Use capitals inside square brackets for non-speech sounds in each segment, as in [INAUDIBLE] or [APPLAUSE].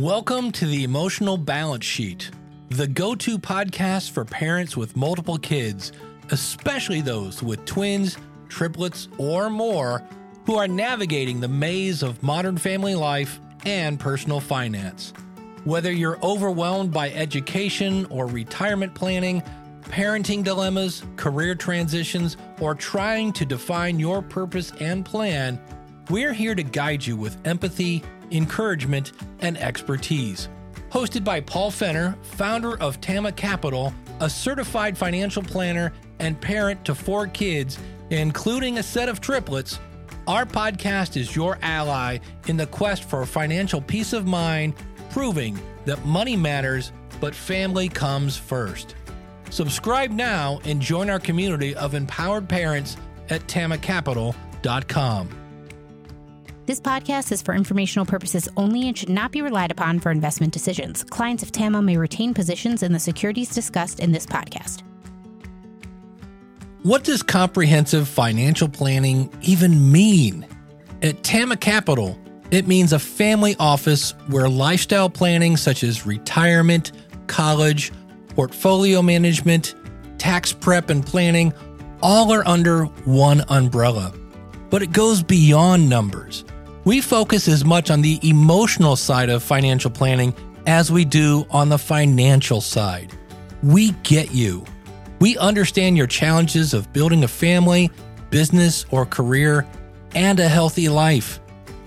Welcome to the Emotional Balance Sheet, the go to podcast for parents with multiple kids, especially those with twins, triplets, or more who are navigating the maze of modern family life and personal finance. Whether you're overwhelmed by education or retirement planning, parenting dilemmas, career transitions, or trying to define your purpose and plan, we're here to guide you with empathy, encouragement, and expertise. Hosted by Paul Fenner, founder of Tamma Capital, a certified financial planner and parent to four kids, including a set of triplets, our podcast is your ally in the quest for financial peace of mind, proving that money matters, but family comes first. Subscribe now and join our community of empowered parents at tammacapital.com. This podcast is for informational purposes only and should not be relied upon for investment decisions. Clients of TAMMA may retain positions in the securities discussed in this podcast. What does comprehensive financial planning even mean? At Tamma Capital, it means a family office where lifestyle planning such as retirement, college, portfolio management, tax prep, and planning all are under one umbrella. But it goes beyond numbers. We focus as much on the emotional side of financial planning as we do on the financial side. We get you. We understand your challenges of building a family, business, or career, and a healthy life.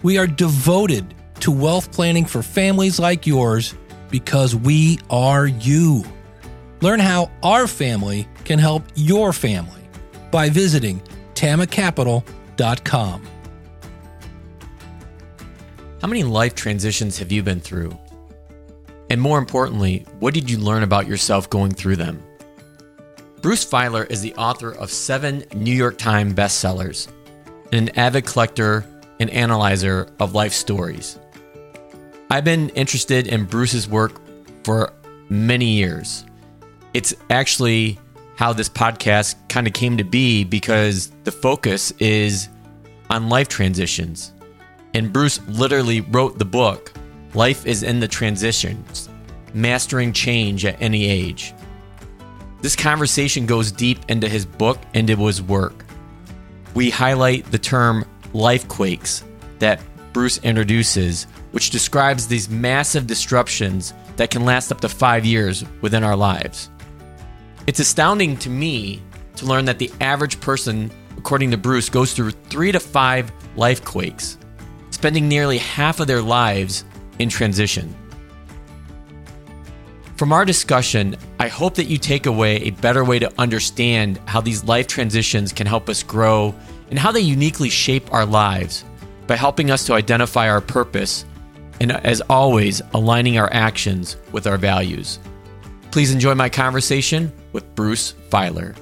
We are devoted to wealth planning for families like yours because we are you. Learn how our family can help your family by visiting tammacapital.com. How many life transitions have you been through? And more importantly, what did you learn about yourself going through them? Bruce Feiler is the author of seven New York Times bestsellers and an avid collector and analyzer of life stories. I've been interested in Bruce's work for many years. It's actually how this podcast kind of came to be because the focus is on life transitions. And Bruce literally wrote the book, Life is in the Transitions Mastering Change at Any Age. This conversation goes deep into his book and into his work. We highlight the term life quakes that Bruce introduces, which describes these massive disruptions that can last up to five years within our lives. It's astounding to me to learn that the average person, according to Bruce, goes through three to five life quakes spending nearly half of their lives in transition. From our discussion, I hope that you take away a better way to understand how these life transitions can help us grow and how they uniquely shape our lives by helping us to identify our purpose and, as always, aligning our actions with our values. Please enjoy my conversation with Bruce Feiler.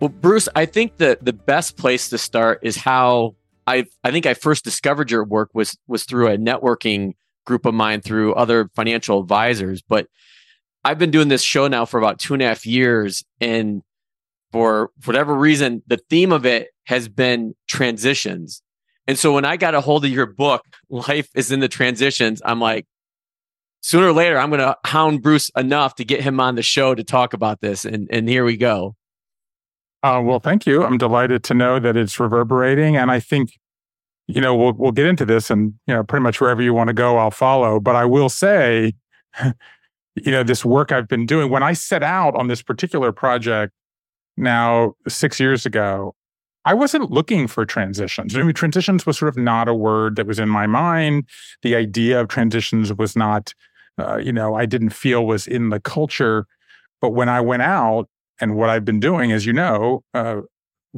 Well, Bruce, I think that the best place to start is how I I think I first discovered your work was was through a networking group of mine through other financial advisors. But I've been doing this show now for about two and a half years, and for whatever reason, the theme of it has been transitions. And so when I got a hold of your book, [LAUGHS] Life is in the Transitions, I'm like, sooner or later, I'm going to hound Bruce enough to get him on the show to talk about this. And, and here we go. Uh, well, thank you. I'm delighted to know that it's reverberating, and I think, you know, we'll we'll get into this, and you know, pretty much wherever you want to go, I'll follow. But I will say, [LAUGHS] you know, this work I've been doing when I set out on this particular project now six years ago, I wasn't looking for transitions. I mean, transitions was sort of not a word that was in my mind. The idea of transitions was not, uh, you know, I didn't feel was in the culture. But when I went out and what I've been doing, as you know, uh,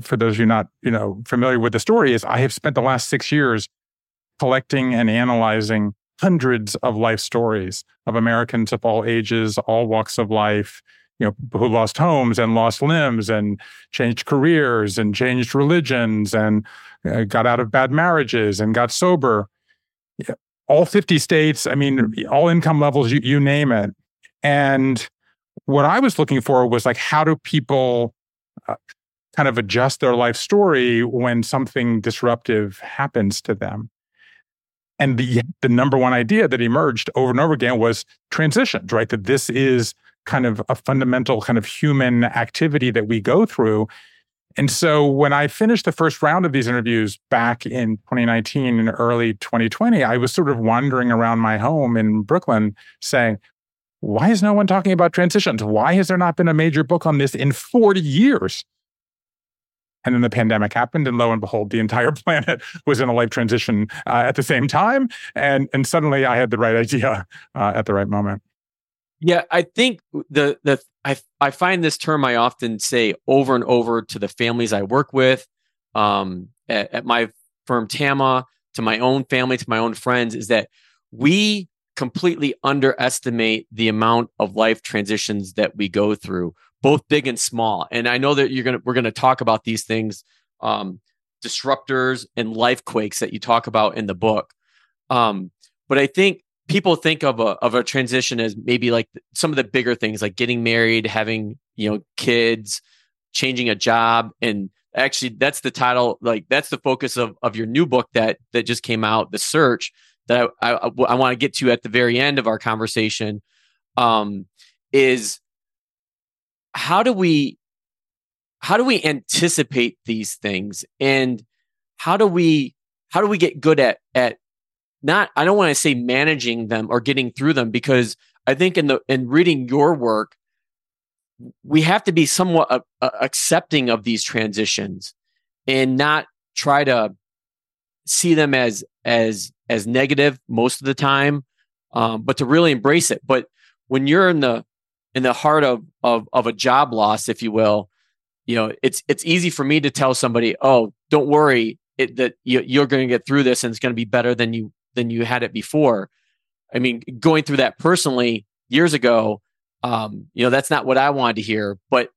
for those of you not you know familiar with the story, is I have spent the last six years collecting and analyzing hundreds of life stories of Americans of all ages, all walks of life, you know, who lost homes and lost limbs and changed careers and changed religions and uh, got out of bad marriages and got sober. All 50 states, I mean, all income levels, you, you name it. And what I was looking for was like, how do people uh, kind of adjust their life story when something disruptive happens to them? And the, [LAUGHS] the number one idea that emerged over and over again was transitions, right? That this is kind of a fundamental kind of human activity that we go through. And so when I finished the first round of these interviews back in 2019 and early 2020, I was sort of wandering around my home in Brooklyn saying, why is no one talking about transitions? Why has there not been a major book on this in 40 years? And then the pandemic happened, and lo and behold, the entire [LAUGHS] planet was in a life transition uh, at the same time. And, and suddenly I had the right idea uh, at the right moment. Yeah, I think the the I I find this term I often say over and over to the families I work with, um, at, at my firm Tamma, to my own family, to my own friends, is that we completely underestimate the amount of life transitions that we go through, both big and small. And I know that you're gonna we're gonna talk about these things, um, disruptors and life quakes that you talk about in the book. Um, but I think people think of a of a transition as maybe like some of the bigger things like getting married, having, you know, kids, changing a job and actually that's the title like that's the focus of of your new book that that just came out, The Search that I I, I want to get to at the very end of our conversation um is how do we how do we anticipate these things? And how do we how do we get good at at not I don't want to say managing them or getting through them because I think in the in reading your work we have to be somewhat uh, accepting of these transitions and not try to see them as as as negative most of the time um, but to really embrace it but when you're in the in the heart of of of a job loss if you will you know it's it's easy for me to tell somebody oh don't worry it, that you, you're going to get through this and it's going to be better than you than you had it before. I mean, going through that personally years ago, um, you know, that's not what I wanted to hear, but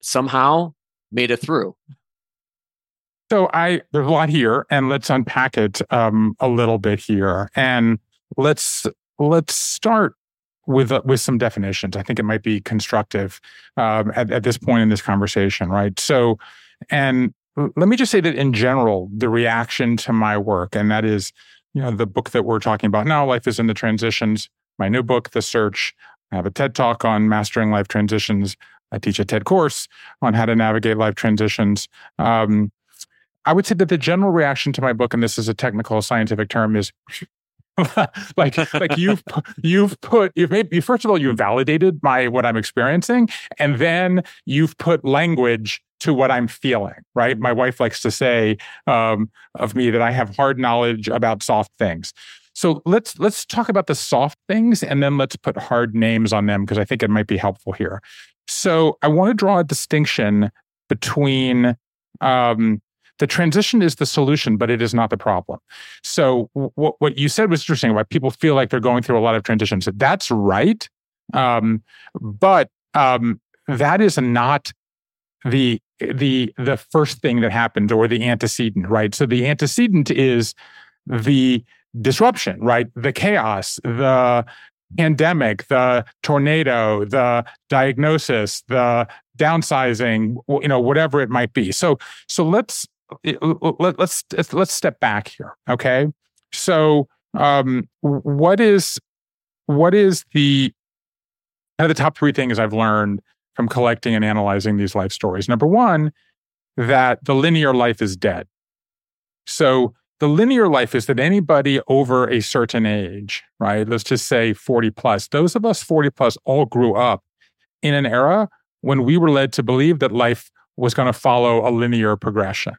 somehow made it through. So I there's a lot here, and let's unpack it um, a little bit here, and let's let's start with uh, with some definitions. I think it might be constructive um, at, at this point in this conversation, right? So, and let me just say that in general, the reaction to my work, and that is you know, the book that we're talking about now, Life is in the Transitions, my new book, The Search. I have a TED talk on mastering life transitions. I teach a TED course on how to navigate life transitions. Um, I would say that the general reaction to my book, and this is a technical scientific term, is [LAUGHS] like like you've you've put you've made you first of all you've validated my what I'm experiencing, and then you've put language to what I'm feeling, right? My wife likes to say um, of me that I have hard knowledge about soft things. So let's let's talk about the soft things and then let's put hard names on them because I think it might be helpful here. So I want to draw a distinction between um, the transition is the solution, but it is not the problem. So what what you said was interesting. Why people feel like they're going through a lot of transitions. That's right, um, but um, that is not the the the first thing that happened or the antecedent, right? So the antecedent is the disruption, right? The chaos, the pandemic, the tornado, the diagnosis, the downsizing, you know, whatever it might be. So so let's let, let's let's step back here, okay? So um what is what is the kind of the top three things I've learned from collecting and analyzing these life stories. Number one, that the linear life is dead. So the linear life is that anybody over a certain age, right? Let's just say 40 plus, those of us 40 plus all grew up in an era when we were led to believe that life was going to follow a linear progression.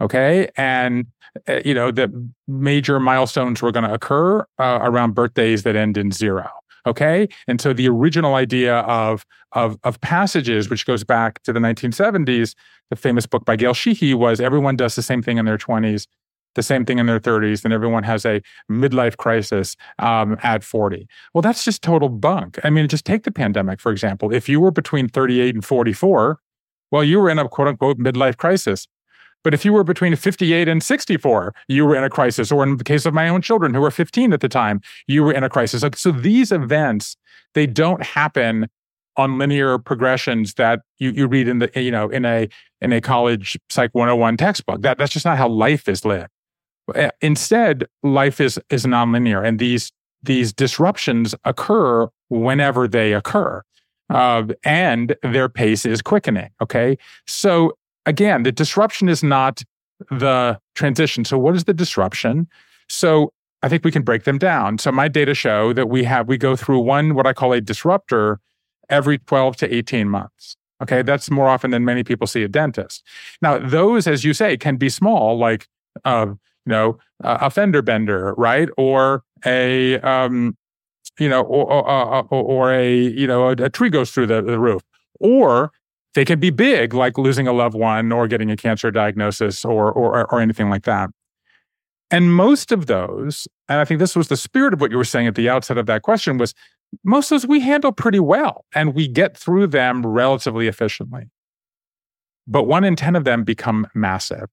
Okay. And, uh, you know, the major milestones were going to occur uh, around birthdays that end in zero. Okay. And so the original idea of, of, of passages, which goes back to the 1970s, the famous book by Gail Sheehy was everyone does the same thing in their 20s, the same thing in their 30s, and everyone has a midlife crisis um, at 40. Well, that's just total bunk. I mean, just take the pandemic, for example. If you were between 38 and 44, well, you were in a quote unquote midlife crisis. But if you were between 58 and 64, you were in a crisis. Or in the case of my own children who were 15 at the time, you were in a crisis. So these events, they don't happen on linear progressions that you, you read in the, you know, in a in a college psych 101 textbook. That that's just not how life is lived. Uh, instead, life is is nonlinear, and these these disruptions occur whenever they occur, uh, and their pace is quickening. Okay, so again, the disruption is not the transition. So, what is the disruption? So, I think we can break them down. So, my data show that we have we go through one what I call a disruptor every 12 to 18 months. Okay, that's more often than many people see a dentist. Now, those, as you say, can be small, like uh, you know a fender bender, right, or a um, you know, or, or, uh, or a you know a, a, tree goes through the, the roof, or they can be big, like losing a loved one or getting a cancer diagnosis or or or anything like that. And most of those, and I think this was the spirit of what you were saying at the outset of that question, was most of those we handle pretty well and we get through them relatively efficiently. But one in 10 of them become massive.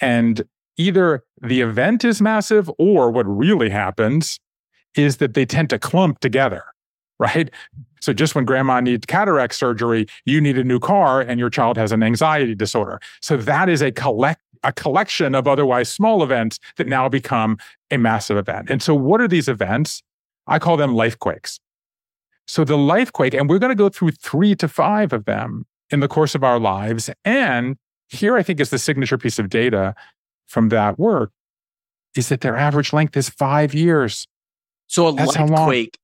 And either the event is massive or what really happens is that they tend to clump together, right? So just when grandma needs cataract surgery, you need a new car and your child has an anxiety disorder. So that is a collect a collection of otherwise small events that now become a massive event. And so what are these events? I call them life quakes. So the life quake, and we're going to go through three to five of them in the course of our lives. And here I think is the signature piece of data from that work is that their average length is five years. So a That's life quake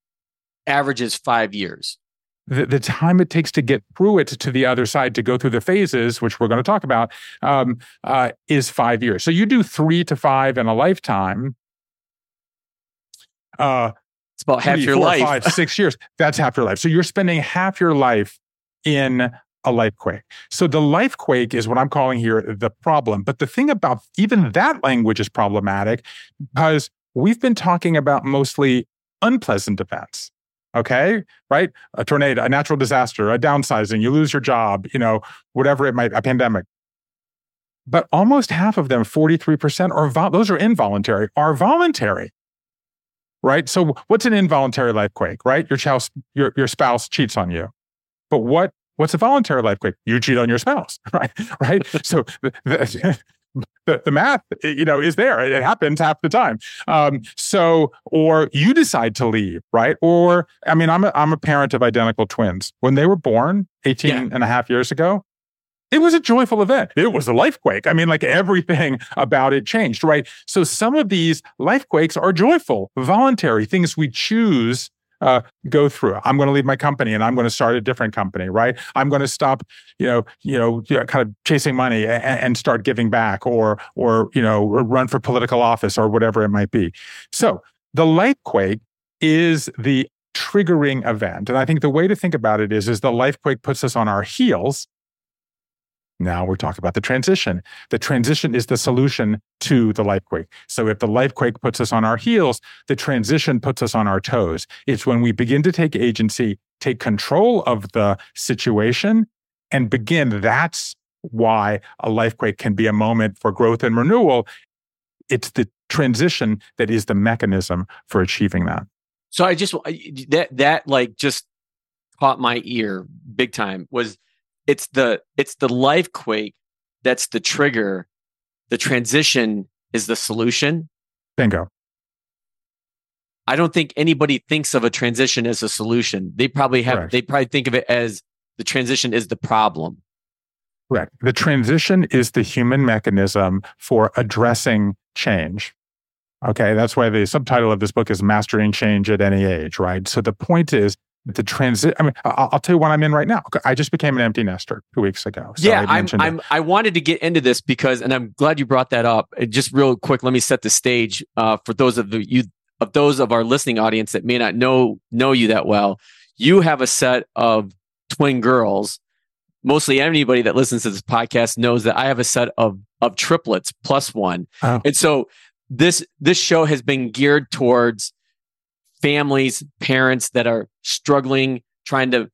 averages five years. The, the, time it takes to get through it to the other side to go through the phases, which we're going to talk about, um, uh, is five years. So you do three to five in a lifetime. Uh, it's about half three, your four, life. five, six [LAUGHS] years. That's half your life. So you're spending half your life in a life quake. So the life quake is what I'm calling here the problem. But the thing about even that language is problematic because we've been talking about mostly unpleasant events. Okay, right? A tornado, a natural disaster, a downsizing, you lose your job, you know, whatever it might, a pandemic. But almost half of them, 43%, are those are involuntary, are voluntary right? So what's an involuntary life quake, right? Your spouse, your, your spouse cheats on you. But what what's a voluntary life quake? You cheat on your spouse, [LAUGHS] right? Right. so the, the, [LAUGHS] the, the, math, you know, is there. It happens half the time. Um, so, or you decide to leave, right? Or, I mean, I'm a, I'm a parent of identical twins. When they were born 18 yeah. and a half years ago, it was a joyful event. It was a life quake. I mean, like everything about it changed, right? So some of these life quakes are joyful, voluntary things we choose uh, go through. I'm going to leave my company and I'm going to start a different company, right? I'm going to stop, you know, you know, kind of chasing money and, and start giving back, or, or you know, run for political office or whatever it might be. So the life quake is the triggering event, and I think the way to think about it is, is the life quake puts us on our heels now we're talking about the transition. The transition is the solution to the life quake. So if the life quake puts us on our heels, the transition puts us on our toes. It's when we begin to take agency, take control of the situation, and begin. That's why a life quake can be a moment for growth and renewal. It's the transition that is the mechanism for achieving that. So I just that that like just caught my ear big time was it's the it's the life quake that's the trigger. The transition is the solution. Bingo. I don't think anybody thinks of a transition as a solution. They probably have Correct. they probably think of it as the transition is the problem. Correct. The transition is the human mechanism for addressing change. Okay, that's why the subtitle of this book is Mastering Change at Any Age, right? So the point is the transit. I mean, I'll, I'll, tell you what I'm in right now. I just became an empty nester two weeks ago. So yeah, I am I'm, I wanted to get into this because, and I'm glad you brought that up. Just real quick, let me set the stage uh, for those of the you of those of our listening audience that may not know know you that well. You have a set of twin girls. Mostly anybody that listens to this podcast knows that I have a set of of triplets plus one, oh. and so this this show has been geared towards families, parents that are struggling, trying to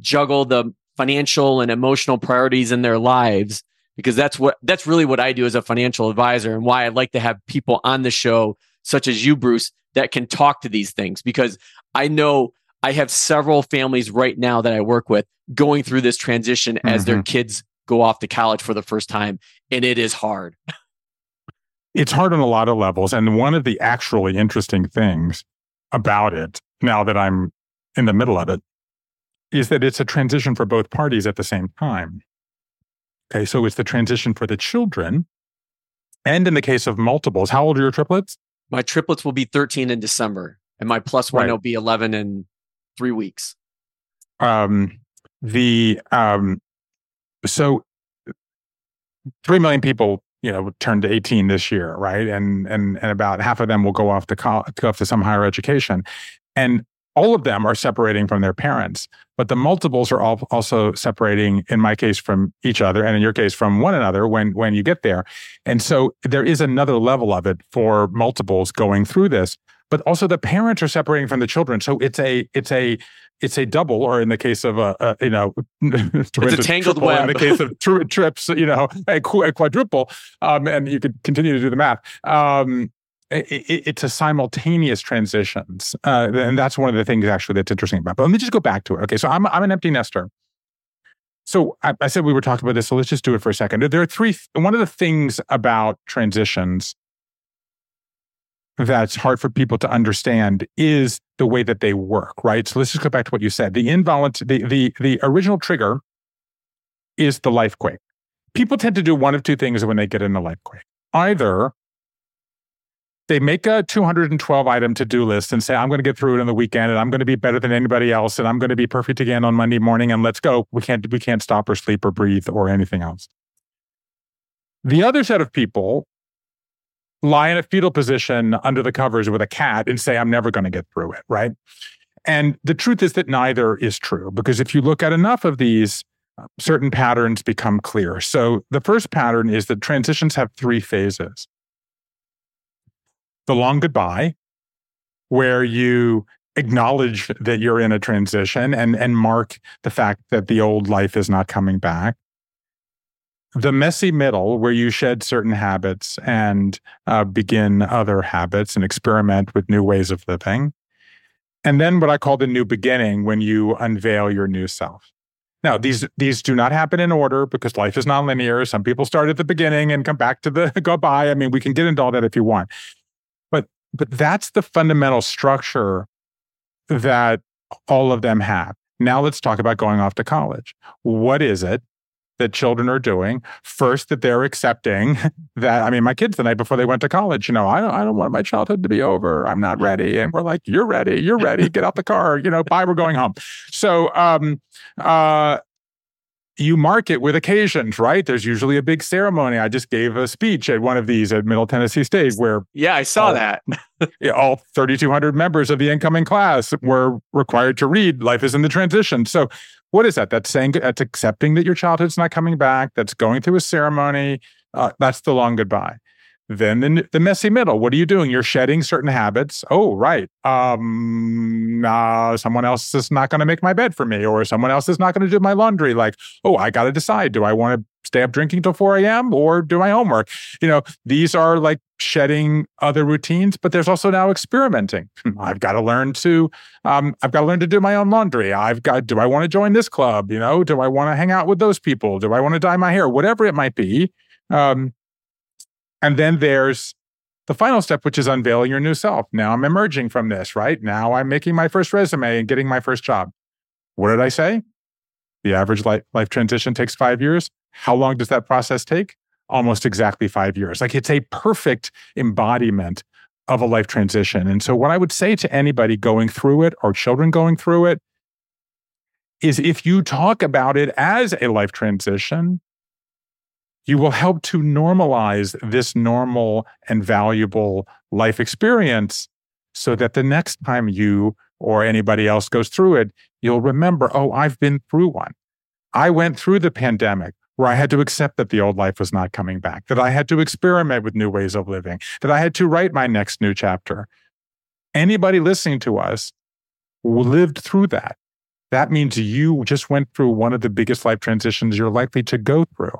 juggle the financial and emotional priorities in their lives because that's what that's really what I do as a financial advisor and why I like to have people on the show such as you Bruce that can talk to these things because I know I have several families right now that I work with going through this transition as mm-hmm. their kids go off to college for the first time and it is hard. [LAUGHS] it's hard on a lot of levels. And one of the actually interesting things about it, now that I'm in the middle of it, is that it's a transition for both parties at the same time. Okay, so it's the transition for the children. And in the case of multiples, how old are your triplets? My triplets will be 13 in December, and my plus one right. will be 11 in three weeks. Um, the um, so three million people, you know, turned to 18 this year, right? And and and about half of them will go off to college, go off to some higher education, and all of them are separating from their parents, but the multiples are all also separating, in my case, from each other, and in your case, from one another when when you get there. And so there is another level of it for multiples going through this, but also the parents are separating from the children. So it's a it's a it's a double, or in the case of a, a you know, [LAUGHS] it's a tangled triple, web. In the case of [LAUGHS] tri- trips, you know, a, a quadruple, um, and you could continue to do the math. Um, it's a simultaneous transitions, uh, and that's one of the things actually that's interesting about. But let me just go back to it. Okay, so I'm I'm an empty nester. So I, I said we were talking about this, so let's just do it for a second. There are three. One of the things about transitions that's hard for people to understand is the way that they work, right? So let's just go back to what you said. The involuntary, the, the, the original trigger is the life quake. People tend to do one of two things when they get in a life quake. Either they make a 212 item to do list and say, I'm going to get through it on the weekend and I'm going to be better than anybody else and I'm going to be perfect again on Monday morning and let's go. We can't, we can't stop or sleep or breathe or anything else. The other set of people lie in a fetal position under the covers with a cat and say, I'm never going to get through it, right? And the truth is that neither is true because if you look at enough of these, certain patterns become clear. So the first pattern is that transitions have three phases the long goodbye, where you acknowledge that you're in a transition and, and mark the fact that the old life is not coming back. The messy middle, where you shed certain habits and uh, begin other habits and experiment with new ways of living. And then what I call the new beginning, when you unveil your new self. Now, these these do not happen in order because life is nonlinear. Some people start at the beginning and come back to the [LAUGHS] goodbye. I mean, we can get into all that if you want but that's the fundamental structure that all of them have. Now let's talk about going off to college. What is it that children are doing? First, that they're accepting [LAUGHS] that. I mean, my kids the night before they went to college, you know, I don't, I don't want my childhood to be over. I'm not ready. And we're like, you're ready. You're ready. Get out the car. You know, bye. We're going home. So, um, uh, you mark it with occasions, right? There's usually a big ceremony. I just gave a speech at one of these at Middle Tennessee State where yeah, I saw all, that. [LAUGHS] all 3,200 members of the incoming class were required to read "Life is in the Transition." So, what is that? That's saying that's accepting that your childhood's not coming back. That's going through a ceremony. Uh, that's the long goodbye. Then the, the messy middle. What are you doing? You're shedding certain habits. Oh, right. Um, uh, someone else is not going to make my bed for me, or someone else is not going to do my laundry. Like, oh, I got to decide: do I want to stay up drinking till 4 a.m. or do my homework? You know, these are like shedding other routines, but there's also now experimenting. Hmm, I've got to learn to, um, I've got to learn to do my own laundry. I've got, do I want to join this club? You know, do I want to hang out with those people? Do I want to dye my hair? Whatever it might be. Um, and then there's the final step, which is unveiling your new self. Now I'm emerging from this, right? Now I'm making my first resume and getting my first job. What did I say? The average life, life transition takes five years. How long does that process take? Almost exactly five years. Like it's a perfect embodiment of a life transition. And so, what I would say to anybody going through it or children going through it is if you talk about it as a life transition, you will help to normalize this normal and valuable life experience so that the next time you or anybody else goes through it, you'll remember, oh, I've been through one. I went through the pandemic where I had to accept that the old life was not coming back, that I had to experiment with new ways of living, that I had to write my next new chapter. Anybody listening to us lived through that. That means you just went through one of the biggest life transitions you're likely to go through.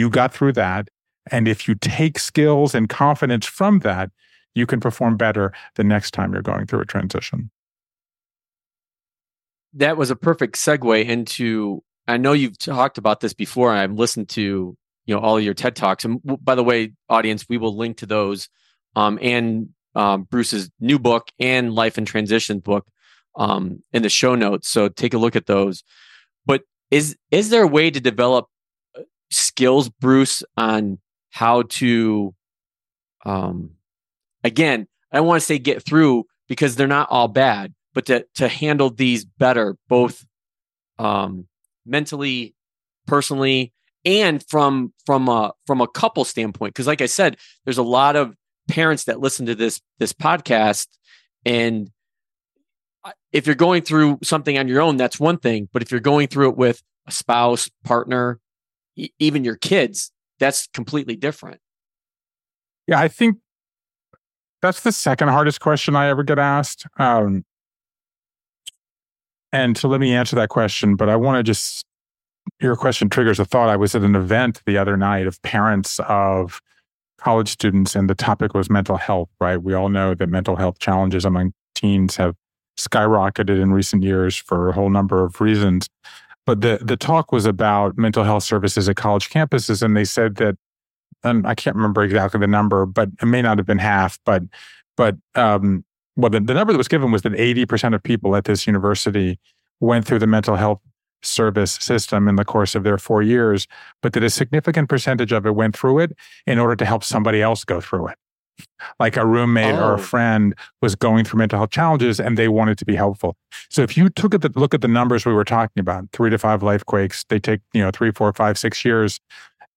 You got through that. And if you take skills and confidence from that, you can perform better the next time you're going through a transition. That was a perfect segue into. I know you've talked about this before. I've listened to you know all of your TED talks. And by the way, audience, we will link to those um, and um, Bruce's new book and Life in Transition book um, in the show notes. So take a look at those. But is is there a way to develop skills, Bruce, on how to, um, again, I don't want to say get through because they're not all bad, but to to handle these better, both um, mentally, personally, and from from a from a couple standpoint. Because, like I said, there's a lot of parents that listen to this this podcast, and if you're going through something on your own, that's one thing. But if you're going through it with a spouse, partner, even your kids, that's completely different. Yeah, I think that's the second hardest question I ever get asked. Um, and so let me answer that question, but I want to just, your question triggers a thought. I was at an event the other night of parents of college students, and the topic was mental health, right? We all know that mental health challenges among teens have skyrocketed in recent years for a whole number of reasons. But the, the talk was about mental health services at college campuses, and they said that and I can't remember exactly the number, but it may not have been half, but but um, well, the, the number that was given was that 80% of people at this university went through the mental health service system in the course of their four years, but that a significant percentage of it went through it in order to help somebody else go through it. Like a roommate oh. or a oh. friend was going through mental health challenges and they wanted to be helpful. So if you took a look at the numbers we were talking about, three to five life quakes, they take, you know, three, four, five, six years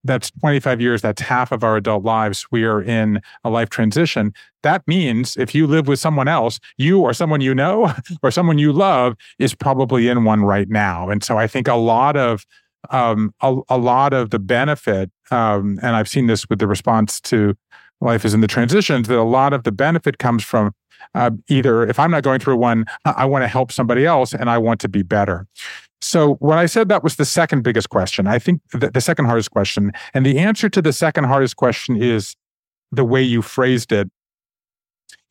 that's 25 years, that's half of our adult lives. We are in a life transition. That means if you live with someone else, you or someone you know [LAUGHS] or someone you love is probably in one right now. And so I think a lot of um, a, a, lot of the benefit, um, and I've seen this with the response to life is in the transitions, that a lot of the benefit comes from uh, either if I'm not going through one, I want to help somebody else and I want to be better. So when I said that was the second biggest question, I think the, the second hardest question, and the answer to the second hardest question is the way you phrased it.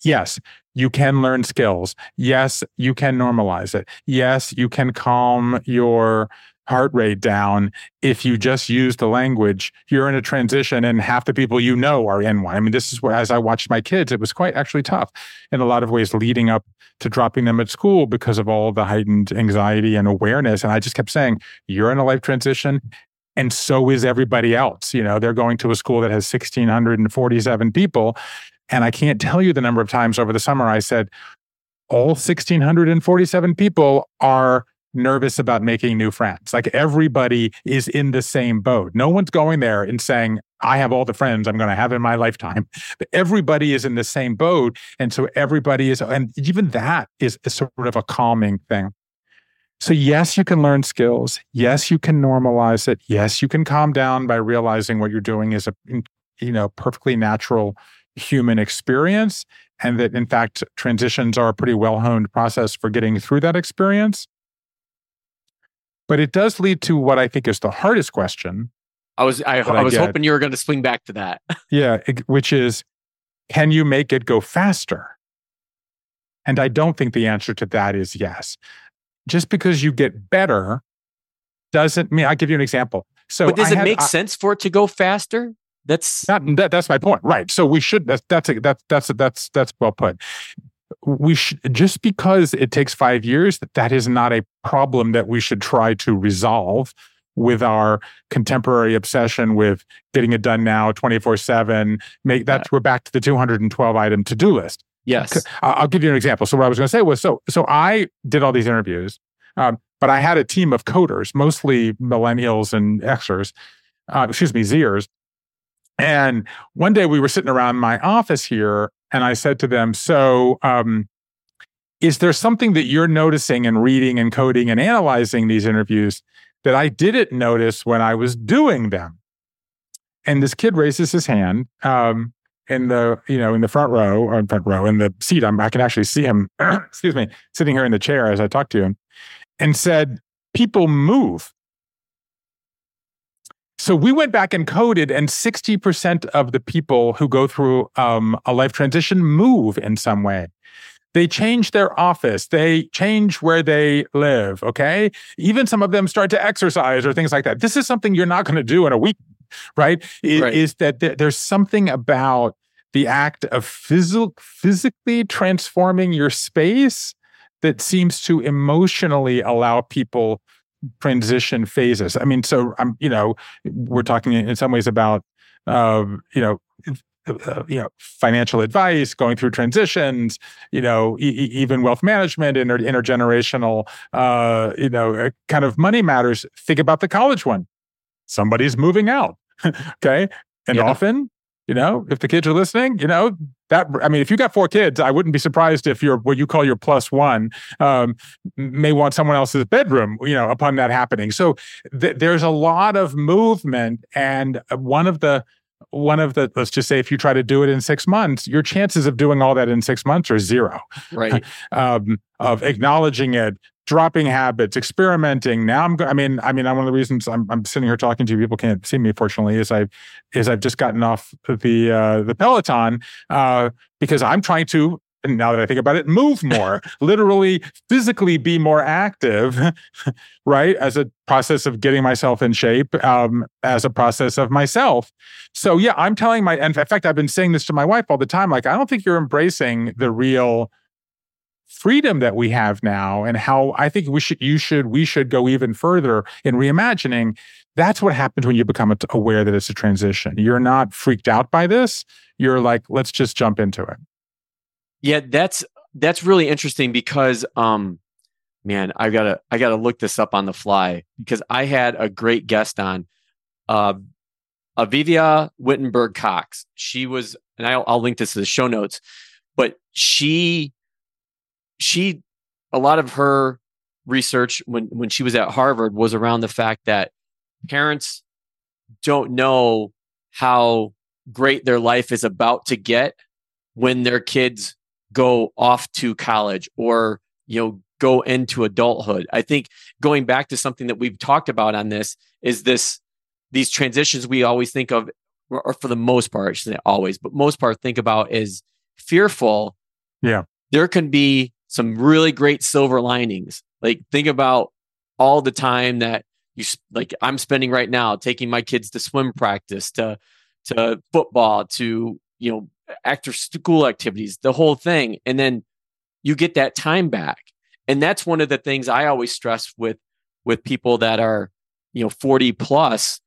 Yes, you can learn skills. Yes, you can normalize it. Yes, you can calm your heart rate down if you just use the language you're in a transition and half the people you know are in one. I mean this is where as i watched my kids it was quite actually tough in a lot of ways leading up to dropping them at school because of all the heightened anxiety and awareness. And i just kept saying you're in a life transition and so is everybody else. You know they're going to a school that has 1647 people. And i can't tell you the number of times over the summer i said all 1647 people are nervous about making new friends. Like everybody is in the same boat. No one's going there and saying, I have all the friends I'm going to have in my lifetime. [LAUGHS] But everybody is in the same boat. And so everybody is, and even that is, sort of a calming thing. So, yes, you can learn skills. Yes, you can normalize it. Yes, you can calm down by realizing what you're doing is a, you know, perfectly natural human experience. And that, in fact, transitions are a pretty well honed process for getting through that experience. But it does lead to what I think is the hardest question. I was I, I was hoping you were going to swing back to that. [LAUGHS] yeah, which is can you make it go faster? And I don't think the answer to that is yes. Just because you get better doesn't mean I'll give you an example. So But does I it had, make I, sense for it to go faster? That's that, that, that's my point. Right. So we should that's that's a, that's that's a, that's that's well put we should just because it takes five years that is not a problem that we should try to resolve with our contemporary obsession with getting it done now 24 7 make that we're back to the 212 item to-do list. Yes. I'll give you an example. So what i was going to say was so so i did all these interviews um, but i had a team of coders mostly millennials and xers uh, excuse me zers. And one day we were sitting around my office here and I said to them, So, um, is there something that you're noticing and reading and coding and analyzing these interviews that I didn't notice when I was doing them? And this kid raises his hand um, in the you know in the front row or front row in the seat. I'm, I can actually see him. [CLEARS THROAT] excuse me, sitting here in the chair as I talk to him, and said, "People move." So we went back and coded, and 60% of the people who go through um, a life transition move in some way. They change their office, they change where they live. Okay. Even some of them start to exercise or things like that. This is something you're not going to do in a week. right? Is, Right. is that there- there's something about the act of physical, physically transforming your space that seems to emotionally allow people transition phases. I mean, so I'm, you know, we're talking in some ways about, uh, you know, uh, you know, financial advice, going through transitions, you know, e- e- even wealth management, inter- intergenerational, uh, you know, uh, kind of money matters. Think about the college one. Somebody's moving out, [LAUGHS] okay, and Yeah. often, you know, if the kids are listening, you know, that I mean, if you got four kids, I wouldn't be surprised if you're what you call your plus one um, may want someone else's bedroom, you know, upon that happening. So th- there's a lot of movement, and one of the one of the let's just say if you try to do it in six months, your chances of doing all that in six months are zero. Right. [LAUGHS] Um, of acknowledging it, dropping habits, experimenting. Now I'm, go- I mean, I mean, one of the reasons I'm, I'm sitting here talking to you, people can't see me, fortunately, is I, is I've just gotten off the uh, the Peloton uh, because I'm trying to. And now that I think about it, move more, [LAUGHS] literally, physically be more active, [LAUGHS] right? As a process of getting myself in shape, um, as a process of myself. So, yeah, I'm telling my, and in fact, I've been saying this to my wife all the time. Like, I don't think you're embracing the real freedom that we have now and how I think we should, you should, we should go even further in reimagining. That's what happens when you become aware that it's a transition. You're not freaked out by this. You're like, let's just jump into it. Yeah, that's that's really interesting because um man, I gotta I gotta look this up on the fly because I had a great guest on uh Avivah Wittenberg Cox. She was and I'll, I'll link this to the show notes, but she she a lot of her research when when she was at Harvard was around the fact that parents don't know how great their life is about to get when their kids go off to college or you know go into adulthood i think going back to something that we've talked about on this is this these transitions we always think of or for the most part I shouldn't say always but most part think about is fearful Yeah. there can be some really great silver linings. Like think about all the time that you like i'm spending right now taking my kids to swim practice to to football to you know after school activities the whole thing. And then you get that time back. And that's one of the things i always stress with with people that are you know 40 plus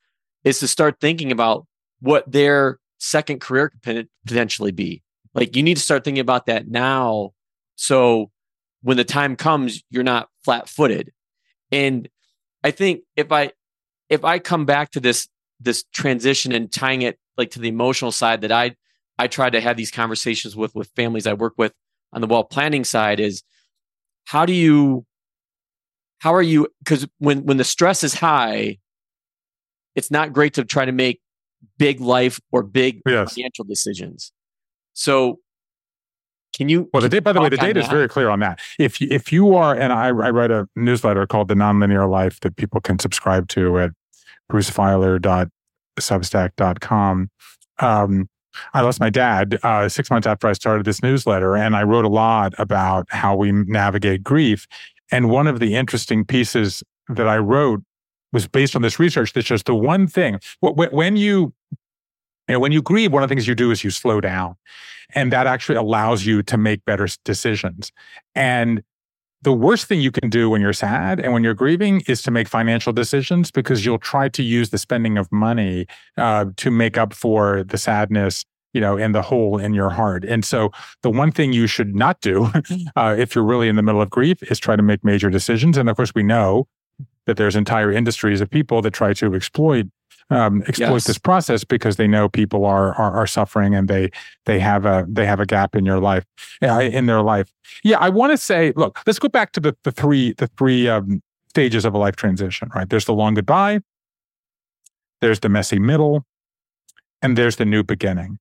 is to start thinking about what their second career could potentially be. Like you need to start thinking about that now. So when the time comes you're not flat footed and i think if i if i come back to this this transition and tying it like to the emotional side that i i try to have these conversations with with families i work with on the wealth planning side is how do you how are you because when when the stress is high it's not great to try to make big life or big Yes. financial decisions so can you Well, the date, by the way, the data is very clear on that. If you, if you are, and I, I write a newsletter called The Nonlinear Life that people can subscribe to at brucefeiler.substack.com. Um, I lost my dad uh, six months after I started this newsletter, and I wrote a lot about how we navigate grief. And one of the interesting pieces that I wrote was based on this research that shows the one thing wh- wh- when you you know, when you grieve, one of the things you do is you slow down, and that actually allows you to make better decisions. And the worst thing you can do when you're sad and when you're grieving is to make financial decisions because you'll try to use the spending of money uh, to make up for the sadness, you know, and the hole in your heart. And so, the one thing you should not do [LAUGHS] uh, if you're really in the middle of grief is try to make major decisions. And of course, we know that there's entire industries of people that try to exploit um, exploit Yes. this process because they know people are, are are suffering and they they have a they have a gap in your life uh, in their life. Yeah, I want to say, look, let's go back to the the three the three um, stages of a life transition. Right, there's the long goodbye, there's the messy middle, and there's the new beginning.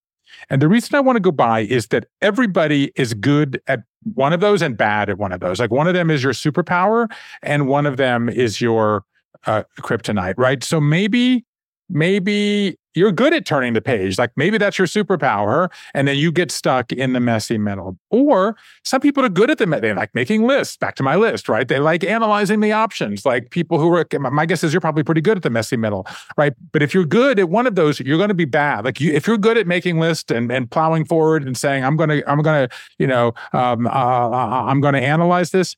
And the reason I want to go by is that everybody is good at one of those and bad at one of those. Like one of them is your superpower, and one of them is your uh, kryptonite. Right. So maybe maybe you're good at turning the page. Like maybe that's your superpower, and then you get stuck in the messy middle. Or some people are good at the they like making lists. Back to my list, right? They like analyzing the options. Like people who are my guess is you're probably pretty good at the messy middle, right? But if you're good at one of those, you're going to be bad. Like you, if you're good at making lists and and plowing forward and saying I'm gonna I'm gonna you know um, uh, uh I'm going to analyze this,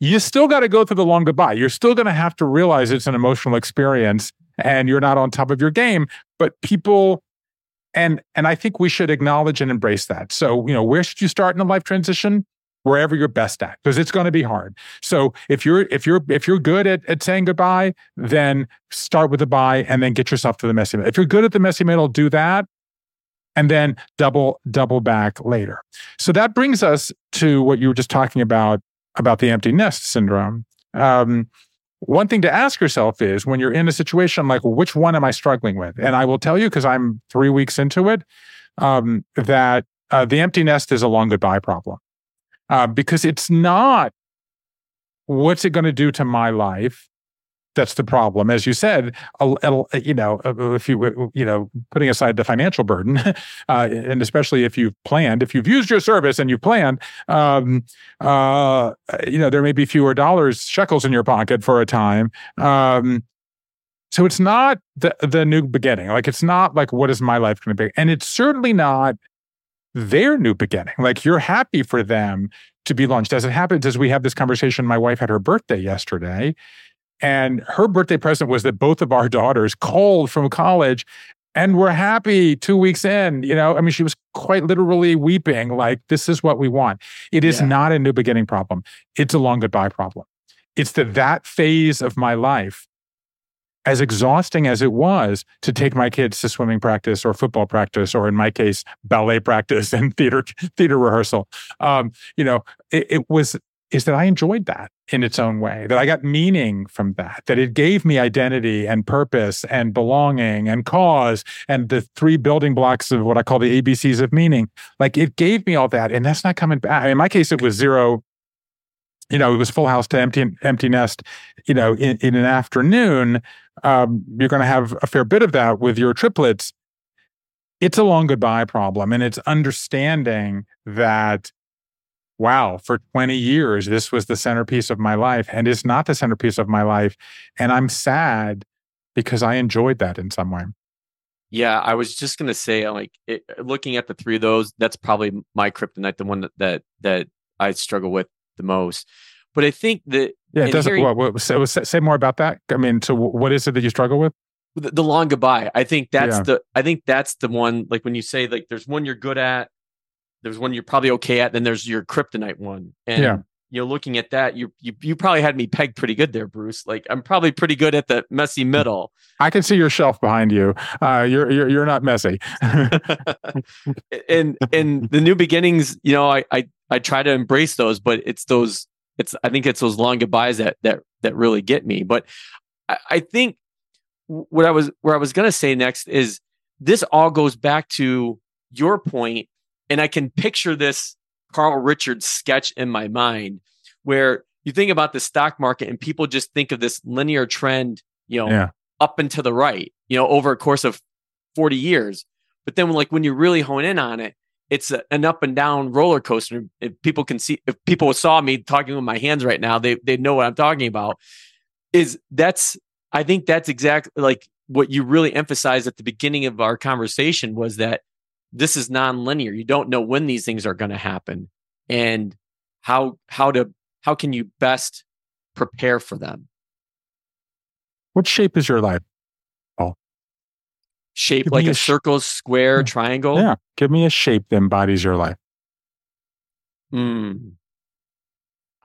you still got to go through the long goodbye. You're still going to have to realize it's an emotional experience and you're not on top of your game. But people, and and I think we should acknowledge and embrace that. So you know, where should you start in a life transition? Wherever you're best at, because it's going to be hard. So if you're if you're if you're good at, at saying goodbye, then start with the bye and then get yourself to the messy middle. If you're good at the messy middle, do that and then double double back later. So that brings us to what you were just talking about about the empty nest syndrome. Um, one thing to ask yourself is when you're in a situation like, which one am I struggling with? And I will tell you, because I'm three weeks into it, um, that uh, the empty nest is a long goodbye problem. Uh, because it's not what's it going to do to my life? That's the problem. As you said, you know, uh, if you you know, putting aside the financial burden, [LAUGHS] uh, and especially if you've planned, if you've used your service and you've planned, um, uh, you know, there may be fewer dollars, shekels in your pocket for a time. Um, so it's not the the new beginning. Like it's not like what is my life going to be, and it's certainly not their new beginning. Like you're happy for them to be launched. As it happens, as we have this conversation, my wife had her birthday yesterday. And her birthday present was that both of our daughters called from college and were happy two weeks in. You know, I mean, she was quite literally weeping, like, this is what we want. It is yeah. not a new beginning problem, it's a long goodbye problem. It's that that phase of my life, as exhausting as it was to take my kids to swimming practice or football practice, or in my case, ballet practice [LAUGHS] and theater theater rehearsal, um, you know, it, it was is that I enjoyed that in its own way, that I got meaning from that, that it gave me identity and purpose and belonging and cause and the three building blocks of what I call the ABCs of meaning. Like it gave me all that. And that's not coming back. In my case, it was zero. You know, it was full house to empty empty nest. You know, in, in an afternoon, um, you're going to have a fair bit of that with your triplets. It's a long goodbye problem, and it's understanding that wow, for 20 years, this was the centerpiece of my life and is not the centerpiece of my life. And I'm sad because I enjoyed that in some way. Yeah, I was just gonna say, uh, like, it, uh, looking at the three of those, that's probably my kryptonite, the one that that, that I struggle with the most. But I think that yeah, it doesn't. Hearing, what, what, say, say more about that. I mean, so what is it that you struggle with? The, the long goodbye. I think that's yeah. the. I think that's the one. Like when you say like, there's one you're good at, there's one you're probably okay at. Then there's your kryptonite one. And yeah. you know, looking at that, you you you probably had me pegged pretty good there, Bruce. Like I'm probably pretty good at the messy hmm. middle. I can see your shelf behind you. Uh, you're you're you're not messy. [LAUGHS] and and the new beginnings, you know, I I I try to embrace those, but it's those it's I think it's those long goodbyes that that that really get me. But I, I think what I was where I was gonna say next is this all goes back to your point and I can picture this Carl Richards sketch in my mind where you think about the stock market and people just think of this linear trend, you know, yeah. up and to the right, you know, over a course of 40 years. But then like when you really hone in on it, it's a, an up and down roller coaster. If people can see, if people saw me talking with my hands right now, they they know what I'm talking about. Is that's I think that's exactly like what you really emphasized at the beginning of our conversation was that this is non-linear. You don't know when these things are going to happen and how how to how can you best prepare for them. What shape is your life? Oh. Shape Give like a, a sh- circle, square, yeah. triangle? Yeah. Give me a shape that embodies your life. Hmm.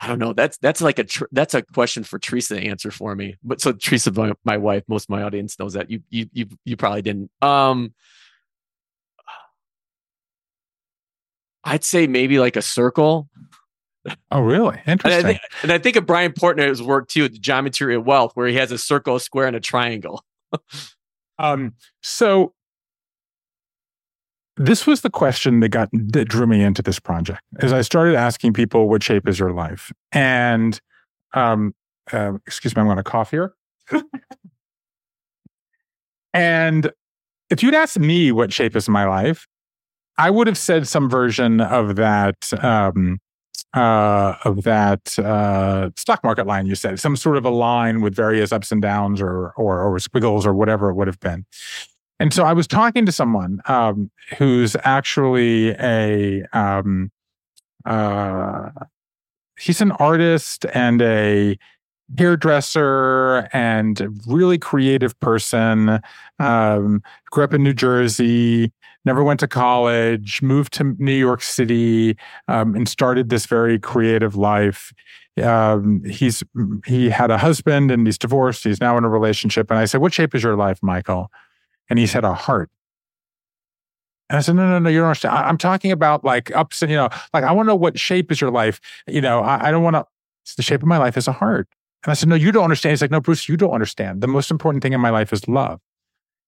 I don't know. That's that's like a tr- that's a question for Teresa to answer for me. But so Teresa, my, my wife, most of my audience knows that. You you you you probably didn't. Um, I'd say maybe like a circle. Oh, really? Interesting. And I, think, and I think of Brian Portnoy's work too, with the geometry of wealth, where he has a circle, a square, and a triangle. [LAUGHS] um, so this was the question that got that drew me into this project as I started asking people what shape is your life. And um, uh, excuse me, I'm going to cough here. [LAUGHS] and if you'd asked me what shape is my life, I would have said some version of that um, uh, of that uh, stock market line you said, some sort of a line with various ups and downs or or, or squiggles or whatever it would have been. And so I was talking to someone um, who's actually a um, uh, he's an artist and a hairdresser and really creative person. Um, grew up in New Jersey, never went to college, moved to New York City, um, and started this very creative life. Um, he's he had a husband and he's divorced. He's now in a relationship. And I said, "What shape is your life, Michael?" And he said, "A heart." And I said, no, no, no, you don't understand. I, am talking about like ups and, you know, like I want to know what shape is your life. You know, I, I don't want to, the shape of my life is a heart. And I said, No, you don't understand. He's like, No, Bruce, you don't understand. The most important thing in my life is love.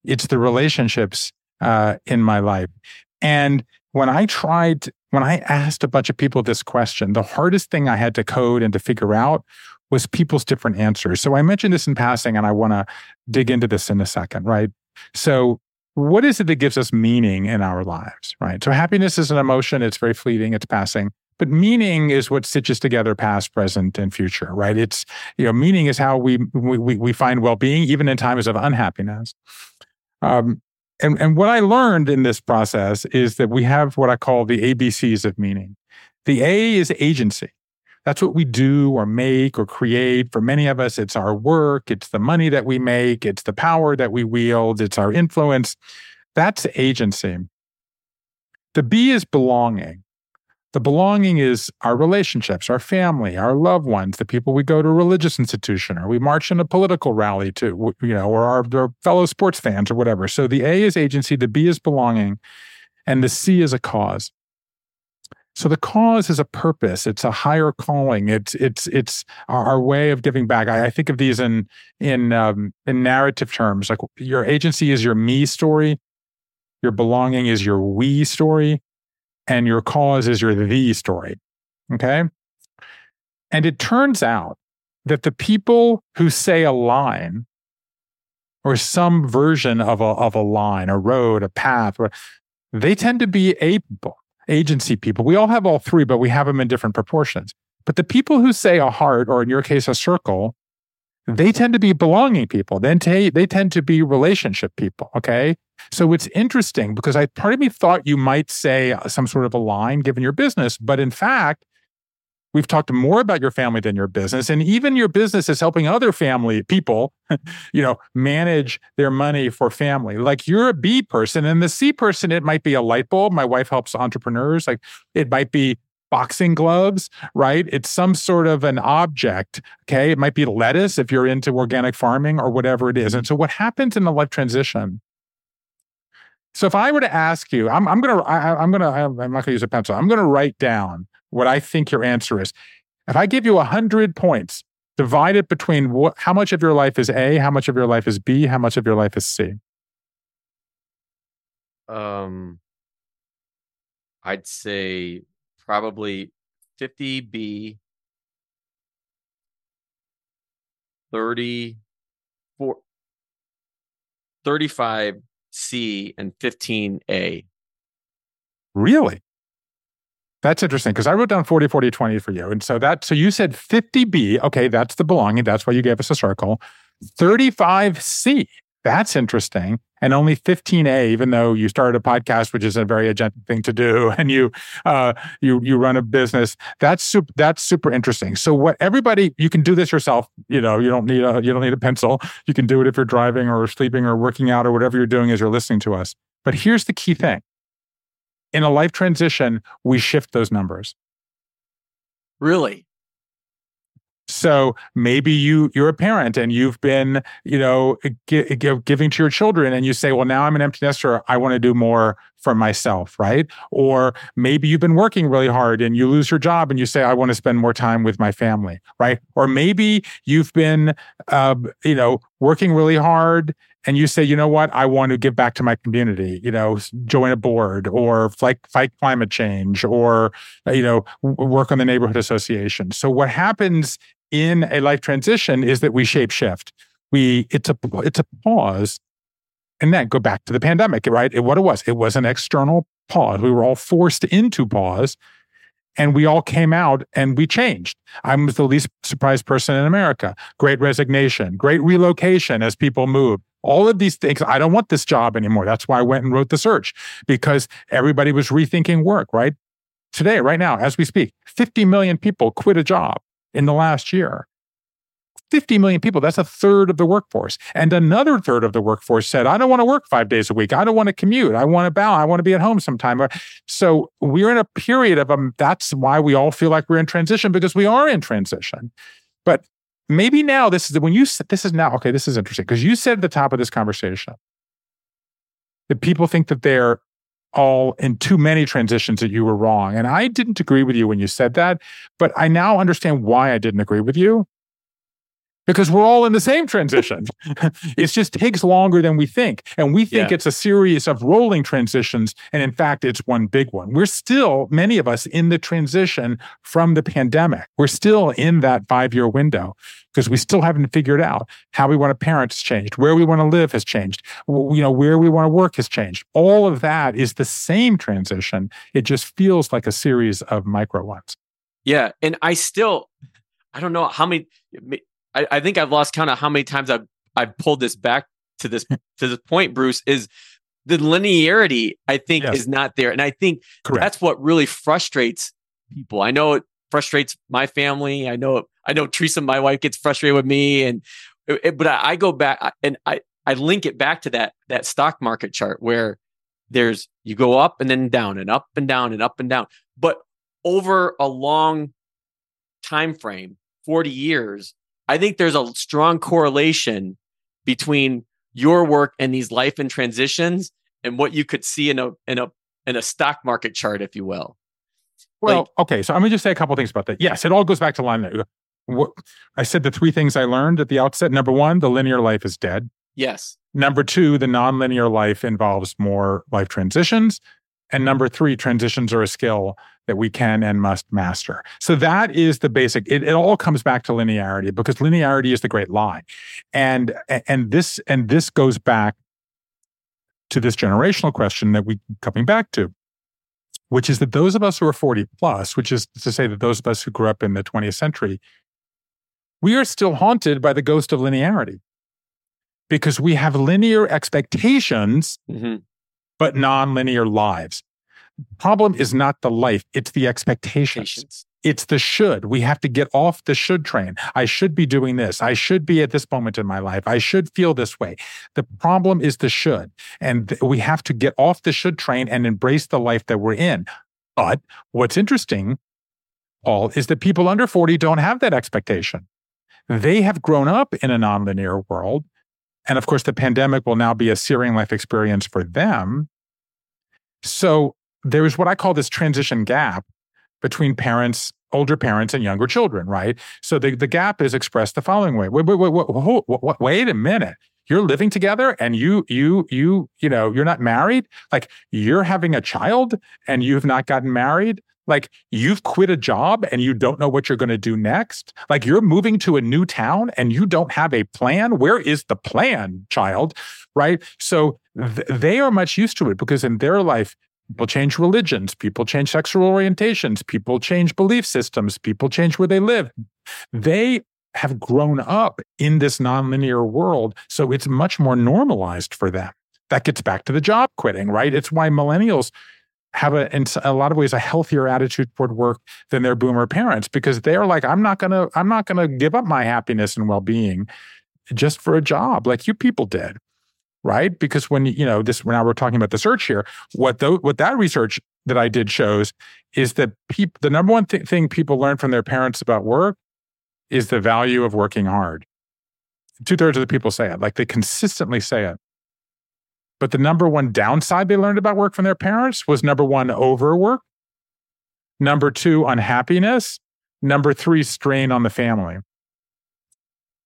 It's the relationships uh, in my life. And when I tried, when I asked a bunch of people this question, the hardest thing I had to code and to figure out was people's different answers. So I mentioned this in passing, and I want to dig into this in a second, right? So, what is it that gives us meaning in our lives, right? So, happiness is an emotion, it's very fleeting, it's passing. But meaning is what stitches together past, present, and future, right? It's, you know, meaning is how we, we, we find well being, even in times of unhappiness. Um, and, and what I learned in this process is that we have what I call the ABCs of meaning. The A is agency. That's what we do or make or create. For many of us, it's our work, it's the money that we make, it's the power that we wield, it's our influence. That's agency. The B is belonging. The belonging is our relationships, our family, our loved ones, the people we go to a religious institution or we march in a political rally to, you know, or our, our fellow sports fans or whatever. So the A is agency, the B is belonging, and the C is a cause. So the cause is a purpose. It's a higher calling. It's it's it's our, way of giving back. I, I, think of these in in um, in narrative terms. Like your agency is your me story, your belonging is your we story, and your cause is your the story. Okay. And it turns out that the people who say a line or some version of a, of a line, a road, a path, they tend to be a agency people. We all have all three, but we have them in different proportions. But the people who say a heart, or in your case, a circle, they tend to be belonging people. Then they, they tend to be relationship people. Okay. So it's interesting because I part of me thought you might say some sort of a line given your business, but in fact, we've talked more about your family than your business and even your business is helping other family people [LAUGHS] you know manage their money for family like you're a b person and the c person it might be a light bulb my wife helps entrepreneurs like it might be boxing gloves, right? It's some sort of an object. Okay. It might be lettuce if you're into organic farming or whatever it is. And so what happens in the life transition? So if I were to ask you, I'm, I'm going to, I'm to, I'm not to use a pencil. I'm to write down what I think your answer is. If I give you hundred points, divide it between what, how much of your life is A, how much of your life is B, how much of your life is C. Um, I'd say probably 50B, 30, 35C, and 15A. Really? That's interesting because I wrote down 40, 40, 20 for you. And so that, so you said 50B. Okay, that's the belonging. That's why you gave us a circle. 35C. That's interesting and only 15A, even though you started a podcast, which is a very agentic thing to do, [LAUGHS] and you uh, you you run a business. That's super. That's super interesting. So what everybody you can do this yourself. You know, you don't need a you don't need a pencil. You can do it if you're driving or sleeping or working out or whatever you're doing as you're listening to us. But here's the key thing: in a life transition, we shift those numbers. Really? So maybe you you're a parent and you've been, you know, giving to your children and you say, "Well, now I'm an empty nester. I want to do more for myself," right? Or maybe you've been working really hard and you lose your job and you say, "I want to spend more time with my family," right? Or maybe you've been uh, you know, working really hard and you say, you know what, I want to give back to my community, you know, join a board or fight, fight climate change or, you know, work on the neighborhood association. So what happens in a life transition is that we shape shift. We, it's a, it's a pause and then go back to the pandemic, right? It, what it was, it was an external pause. We were all forced into pause and we all came out and we changed. I was the least surprised person in America. Great resignation, great relocation as people move. All of these things. I don't want this job anymore. That's why I went and wrote the search because everybody was rethinking work, right? Today, right now, as we speak, 50 million people quit a job in the last year. 50 million people. That's a third of the workforce. And another third of the workforce said, I don't want to work five days a week. I don't want to commute. I want to bow. I want to be at home sometime. So we're in a period of, um, that's why we all feel like we're in transition because we are in transition. But maybe now this is when you said, this is now, okay, this is interesting because you said at the top of this conversation that people think that they're all in too many transitions that you were wrong. And I didn't agree with you when you said that, but I now understand why I didn't agree with you because we're all in the same transition. [LAUGHS] it just takes longer than we think. And we think yeah. it's a series of rolling transitions. And in fact, it's one big one. We're still, many of us, in the transition from the pandemic. We're still in that five year window because we still haven't figured out how we want to parent has changed, where we want to live has changed, you know, where we want to work has changed. All of that is the same transition. It just feels like a series of micro ones. Yeah. And I still, I don't know how many I, I think I've lost count of how many times I've I've pulled this back to this [LAUGHS] to this point, Bruce, is the linearity I think yes. is not there. And I think Correct. that's what really frustrates people. I know it frustrates my family. I know I know Teresa, my wife, gets frustrated with me. And it, but I, I go back and I I link it back to that that stock market chart where there's you go up and then down and up and down and up and down. But over a long time frame, 40 years, I think there's a strong correlation between your work and these life and transitions and what you could see in a in a in a stock market chart, if you will. Well, like, okay, so I'm gonna just say a couple things about that. Yes, it all goes back to line. What, I said the three things I learned at the outset. Number one, the linear life is dead. Yes. Number two, the nonlinear life involves more life transitions. And number three, transitions are a skill that we can and must master. So that is the basic. It, it all comes back to linearity because linearity is the great lie, and and this and this goes back to this generational question that we coming back to, which is that those of us who are forty plus, which is to say that those of us who grew up in the 20th century, we are still haunted by the ghost of linearity because we have linear expectations. Mm-hmm but mm-hmm. non-linear lives problem is not the life, it's the expectations. It's the should. We have to get off the should train. I should be doing this. I should be at this moment in my life. I should feel this way. The problem is the should. And th- we have to get off the should train and embrace the life that we're in. But what's interesting, Paul, is that people under 40 don't have that expectation. They have grown up in a nonlinear world. And of course, the pandemic will now be a searing life experience for them. So there is what I call this transition gap between parents, older parents, and younger children, right? So the, the gap is expressed the following way. Wait, wait, wait, wait, wait, wait a minute. You're living together and you, you, you, you know, you're not married. Like you're having a child and you've not gotten married. Like you've quit a job and you don't know what you're going to do next. Like you're moving to a new town and you don't have a plan. Where is the plan, child? Right. So th- they are much used to it because in their life, People change religions, people change sexual orientations, people change belief systems, people change where they live. They have grown up in this nonlinear world, so it's much more normalized for them. That gets back to the job quitting, right? It's why millennials have a in a lot of ways a healthier attitude toward work than their boomer parents because they're like i'm not going to i'm not going to give up my happiness and well-being just for a job like you people did right? Because when you know this, now we're talking about the search here. What the, what that research that I did shows is that people, the number one th- thing people learn from their parents about work is the value of working hard. Two thirds of the people say it, like they consistently say it. But the number one downside they learned about work from their parents was number one, overwork. Number two, unhappiness. Number three, strain on the family.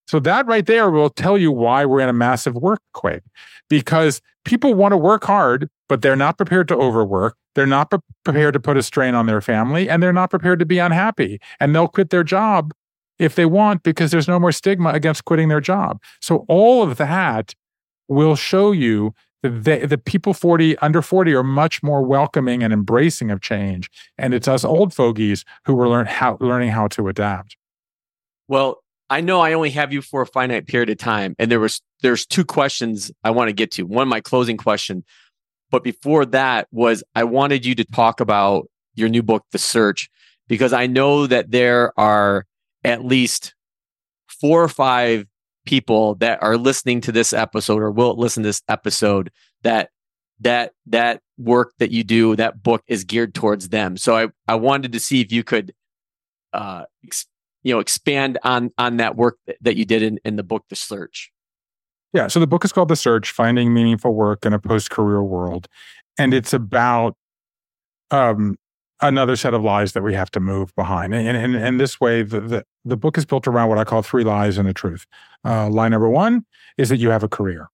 So that right there will tell you why we're in a massive work quake because people want to work hard, but they're not prepared to overwork. They're not pre- prepared to put a strain on their family and they're not prepared to be unhappy. And they'll quit their job if they want because there's no more stigma against quitting their job. So all of that will show you the, the people 40 under 40 are much more welcoming and embracing of change. And it's us old fogies who are learn how, learning how to adapt. Well i know i only have you for a finite period of time and there was there's two questions i want to get to. One my closing question. But before that was i wanted you to talk about your new book the search because i know that there are at least four or five people that are listening to this episode or will listen to this episode that that that work that you do that book is geared towards them. So i i wanted to see if you could uh ex, you know expand on on that work that, that you did in in the book the search. Yeah so the book is called the search finding meaningful work in a post career world. And it's about um another set of lies that we have to move behind. And, and, and this way, the, the, the, book is built around what I call three lies and a truth. Uh, lie number one is that you have a career.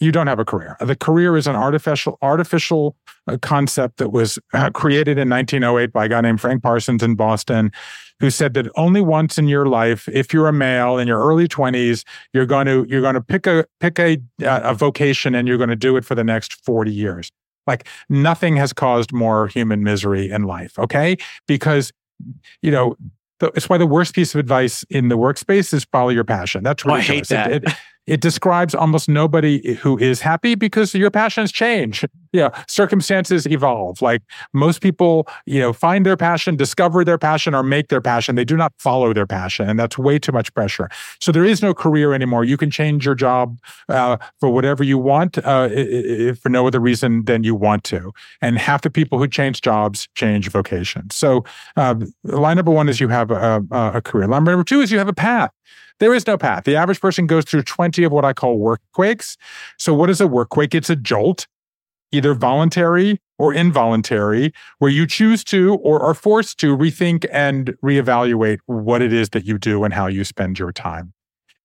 You don't have a career. The career is an artificial artificial uh, concept that was uh, created in 1908 by a guy named Frank Parsons in Boston, who said that only once in your life, if you're a male in your early 20s, you're going to you're going to pick a pick a a vocation and you're going to do it for the next 40 years. Like nothing has caused more human misery in life. Okay. Because, you know, it's why the worst piece of advice in the workspace is follow your passion. That's ridiculous. Oh, I hate that. It, it, it describes almost nobody who is happy because your passions change. Yeah, circumstances evolve. Like most people, you know, find their passion, discover their passion, or make their passion. They do not follow their passion, and that's way too much pressure. So there is no career anymore. You can change your job uh, for whatever you want, uh, if for no other reason than you want to. And half the people who change jobs change vocations. So uh, line number one is you have a, a career. Line number two is you have a path. There is no path. The average person goes through 20 of what I call work quakes. So, what is a work quake? It's a jolt, either voluntary or involuntary, where you choose to or are forced to rethink and reevaluate what it is that you do and how you spend your time.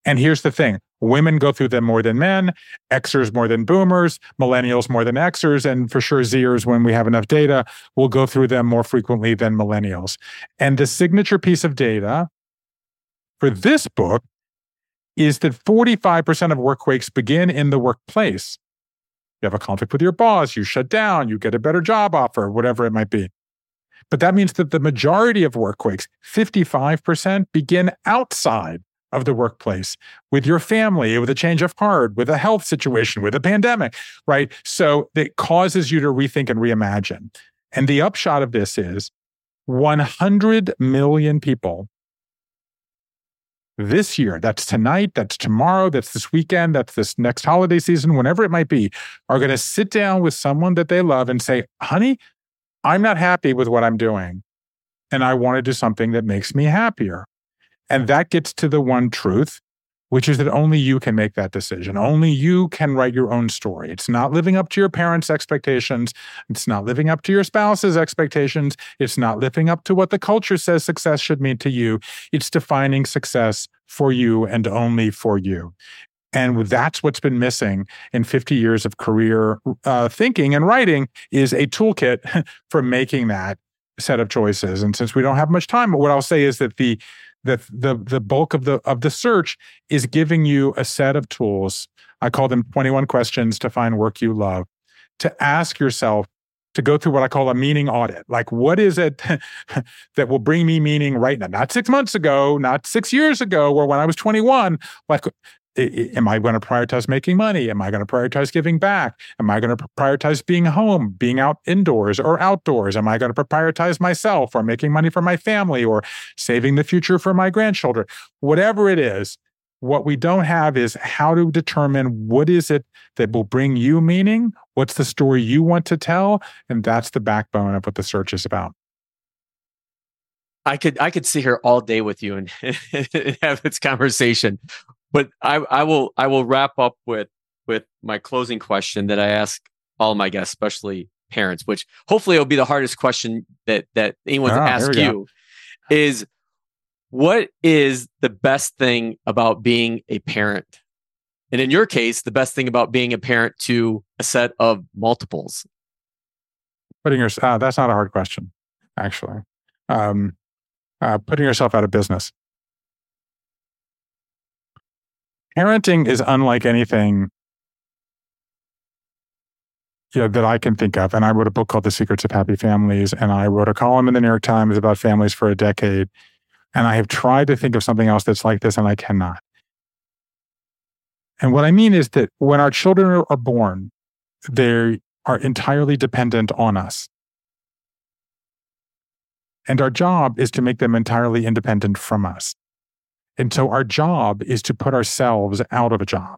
And here's the thing women go through them more than men, Xers more than boomers, millennials more than Xers, and for sure Zers, when we have enough data, will go through them more frequently than millennials. And the signature piece of data for this book is that 45% of work quakes begin in the workplace. You have a conflict with your boss, you shut down, you get a better job offer, whatever it might be. But that means that the majority of work quakes, 55%, begin outside of the workplace with your family, with a change of heart, with a health situation, with a pandemic, right? So it causes you to rethink and reimagine. And the upshot of this is 100 million people this year, that's tonight, that's tomorrow, that's this weekend, that's this next holiday season, whenever it might be, are going to sit down with someone that they love and say, honey, I'm not happy with what I'm doing. And I want to do something that makes me happier. And that gets to the one truth which is that only you can make that decision. Only you can write your own story. It's not living up to your parents' expectations. It's not living up to your spouse's expectations. It's not living up to what the culture says success should mean to you. It's defining success for you and only for you. And that's what's been missing in 50 years of career uh, thinking and writing is a toolkit [LAUGHS] for making that set of choices. And since we don't have much time, what I'll say is that the the the the bulk of the of the search is giving you a set of tools. I call them 21 questions to find work you love. To ask yourself to go through what I call a meaning audit. Like, what is it [LAUGHS] that will bring me meaning right now? Not six months ago, not six years ago, or when I was 21. Like, am I going to prioritize making money? Am I going to prioritize giving back? Am I going to prioritize being home, being out indoors or outdoors? Am I going to prioritize myself or making money for my family or saving the future for my grandchildren? Whatever it is, what we don't have is how to determine what is it that will bring you meaning? What's the story you want to tell? And that's the backbone of what the search is about. I could I could sit here all day with you and, [LAUGHS] and have this conversation but I, I will I will wrap up with with my closing question that I ask all my guests, especially parents, which hopefully will be the hardest question that that anyone ah, ask you, go. is what is the best thing about being a parent? And in your case, the best thing about being a parent to a set of multiples. Putting your uh, that's not a hard question, actually. Um, uh, putting yourself out of business. Parenting is unlike anything you know, that I can think of. And I wrote a book called The Secrets of Happy Families, and I wrote a column in the New York Times about families for a decade. And I have tried to think of something else that's like this, and I cannot. And what I mean is that when our children are born, they are entirely dependent on us. And our job is to make them entirely independent from us. And so our job is to put ourselves out of a job.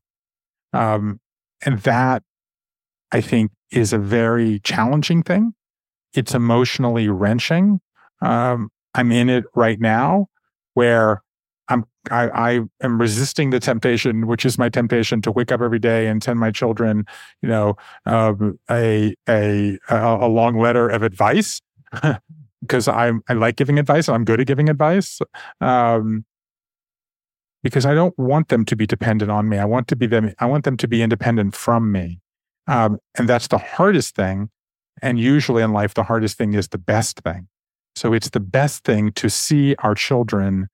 Um, and that, I think, is a very challenging thing. It's emotionally wrenching. Um, I'm in it right now where I'm I, I, am resisting the temptation, which is my temptation to wake up every day and send my children, you know, uh, a, a a long letter of advice [LAUGHS] because I I like giving advice. I'm good at giving advice. Um, because I don't want them to be dependent on me. I want to be them. I want them to be independent from me, um, and that's the hardest thing. And usually in life, the hardest thing is the best thing. So it's the best thing to see our children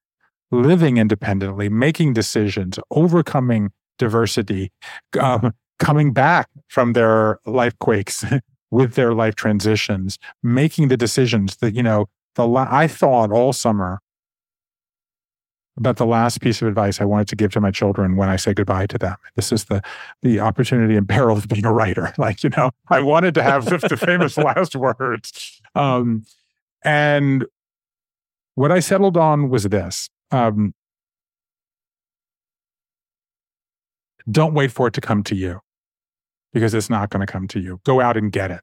living independently, making decisions, overcoming diversity, um, coming back from their life quakes [LAUGHS] with their life transitions, making the decisions that, you know, the la- I thought all summer about the last piece of advice I wanted to give to my children when I say goodbye to them. This is the the opportunity and peril of being a writer. [LAUGHS] Like, you know, I wanted to have the famous [LAUGHS] last words. Um, and what I settled on was this. Um, don't wait for it to come to you because it's not going to come to you. Go out and get it.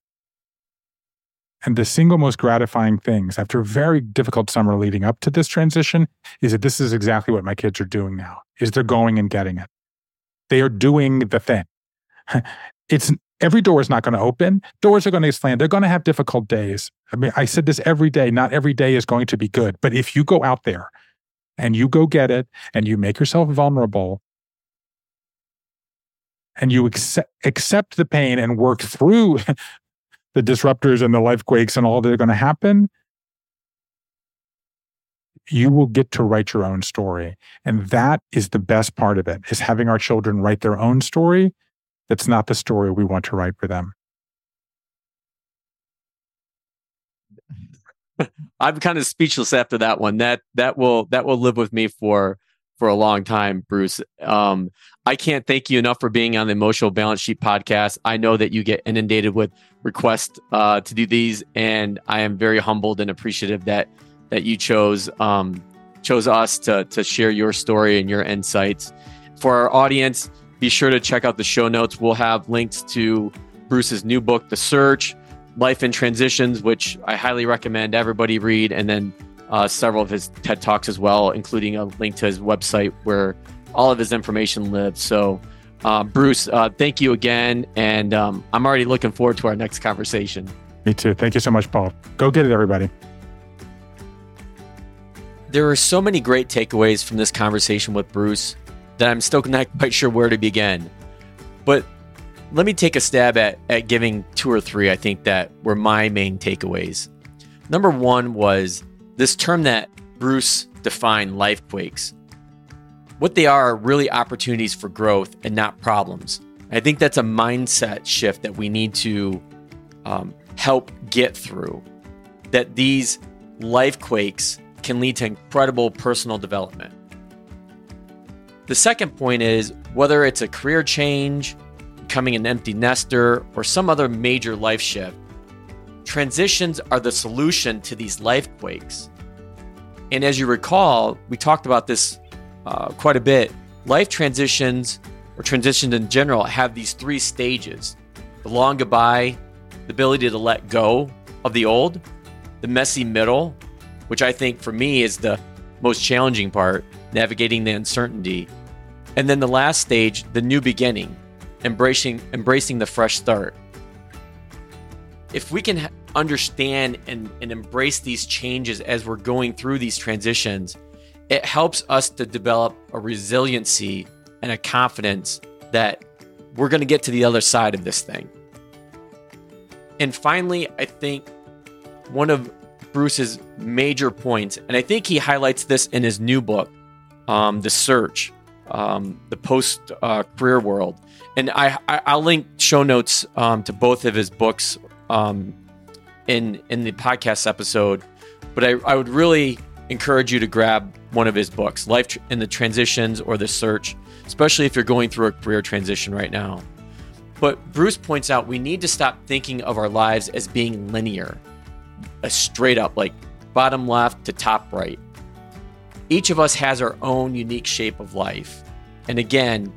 And the single most gratifying things after a very difficult summer leading up to this transition is that this is exactly what my kids are doing now is they're going and getting it. They are doing the thing. [LAUGHS] It's every door is not going to open. Doors are going to slam. They're going to have difficult days. I mean, I said this every day. Not every day is going to be good. But if you go out there and you go get it and you make yourself vulnerable and you accept, accept the pain and work through [LAUGHS] the disruptors and the life quakes and all that are going to happen, you will get to write your own story. And that is the best part of it is having our children write their own story. That's not the story we want to write for them. [LAUGHS] I'm kind of speechless after that one. That that will that will live with me for for a long time, Bruce. Um, I can't thank you enough for being on the Emotional Balance Sheet podcast. I know that you get inundated with requests uh, to do these, and I am very humbled and appreciative that that you chose um, chose us to to share your story and your insights. For our audience, be sure to check out the show notes. We'll have links to Bruce's new book, The Search, Life in Transitions, which I highly recommend everybody read, and then uh, several of his TED Talks as well, including a link to his website where all of his information lives. So, uh, Bruce, uh, thank you again. And um, I'm already looking forward to our next conversation. Me too. Thank you so much, Paul. Go get it, everybody. There are so many great takeaways from this conversation with Bruce that I'm still not [LAUGHS] quite sure where to begin. But let me take a stab at, at giving two or three, I think, that were my main takeaways. Number one was this term that Bruce defined, life quakes. What they are are really opportunities for growth and not problems. I think that's a mindset shift that we need to um, help get through. That these life quakes can lead to incredible personal development. The second point is whether it's a career change, becoming an empty nester, or some other major life shift, transitions are the solution to these life quakes. And as you recall, we talked about this uh, quite a bit. Life transitions, or transitions in general, have these three stages the long goodbye, the ability to let go of the old, the messy middle, which I think for me is the most challenging part, navigating the uncertainty. And then the last stage, the new beginning, embracing embracing the fresh start. If we can understand and, and embrace these changes as we're going through these transitions, it helps us to develop a resiliency and a confidence that we're going to get to the other side of this thing. And finally, I think one of Bruce's major points, and I think he highlights this in his new book, um, The Search, um, the post uh, career world. And I, I will link show notes um, to both of his books um, in in the podcast episode. But I, I would really encourage you to grab one of his books, Life in the Transitions or The Search, especially if you're going through a career transition right now. But Bruce points out we need to stop thinking of our lives as being linear, a straight up, like bottom left to top right. Each of us has our own unique shape of life. And again,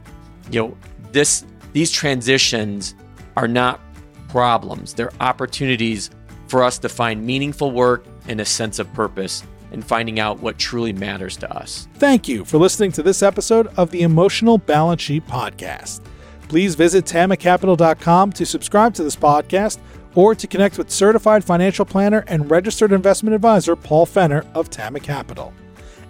you know, this these transitions are not problems. They're opportunities for us to find meaningful work and a sense of purpose and finding out what truly matters to us. Thank you for listening to this episode of the Emotional Balance Sheet Podcast. Please visit tammacapital.com to subscribe to this podcast or to connect with certified financial planner and registered investment advisor Paul Fenner of Tamma Capital.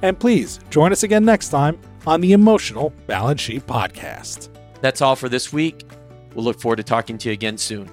And please join us again next time on the Emotional Balance Sheet Podcast. That's all for this week. We'll look forward to talking to you again soon.